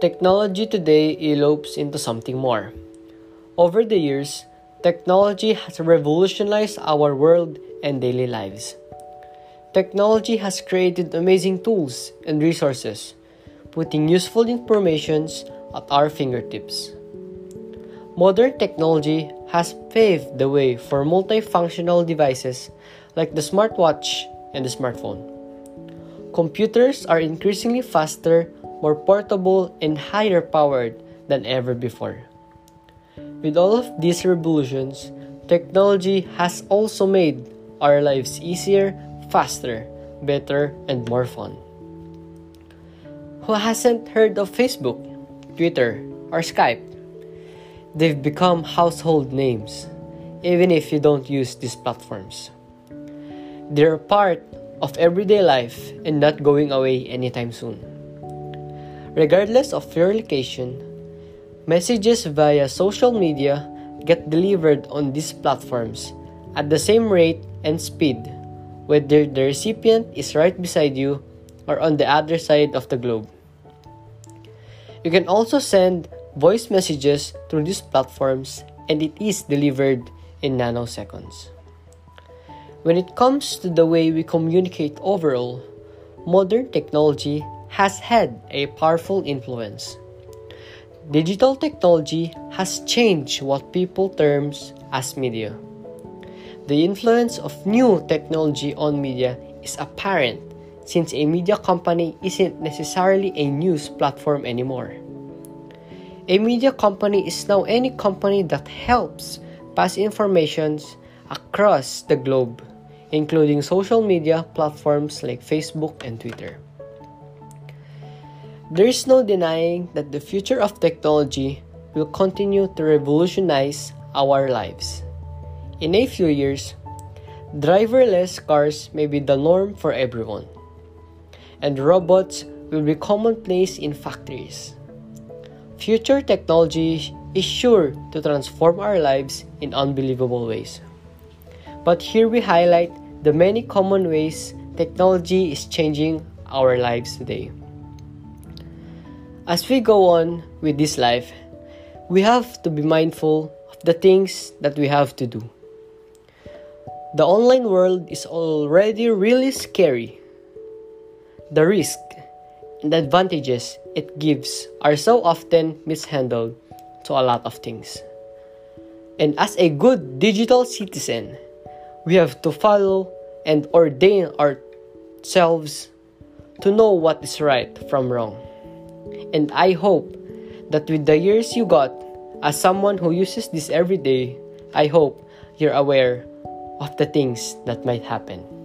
Technology today elopes into something more. Over the years, technology has revolutionized our world and daily lives. Technology has created amazing tools and resources, putting useful information at our fingertips. Modern technology has paved the way for multifunctional devices like the smartwatch and the smartphone. Computers are increasingly faster more portable, and higher powered than ever before. With all of these revolutions, technology has also made our lives easier, faster, better, and more fun. Who hasn't heard of Facebook, Twitter, or Skype? They've become household names, even if you don't use these platforms. They're part of everyday life and not going away anytime soon. Regardless of your location, messages via social media get delivered on these platforms at the same rate and speed, whether the recipient is right beside you or on the other side of the globe. You can also send voice messages through these platforms and it is delivered in nanoseconds. When it comes to the way we communicate overall, modern technology has had a powerful influence. Digital technology has changed what people terms as media. The influence of new technology on media is apparent since a media company isn't necessarily a news platform anymore. A media company is now any company that helps pass information across the globe, including social media platforms like Facebook and Twitter. There is no denying that the future of technology will continue to revolutionize our lives. In a few years, driverless cars may be the norm for everyone, and robots will be commonplace in factories. Future technology is sure to transform our lives in unbelievable ways. But here we highlight the many common ways technology is changing our lives today. As we go on with this life, we have to be mindful of the things that we have to do. The online world is already really scary. The risk and advantages it gives are so often mishandled to a lot of things. And as a good digital citizen, we have to follow and ordain ourselves to know what is right from wrong. And I hope that with the years you got, as someone who uses this every day, I hope you're aware of the things that might happen.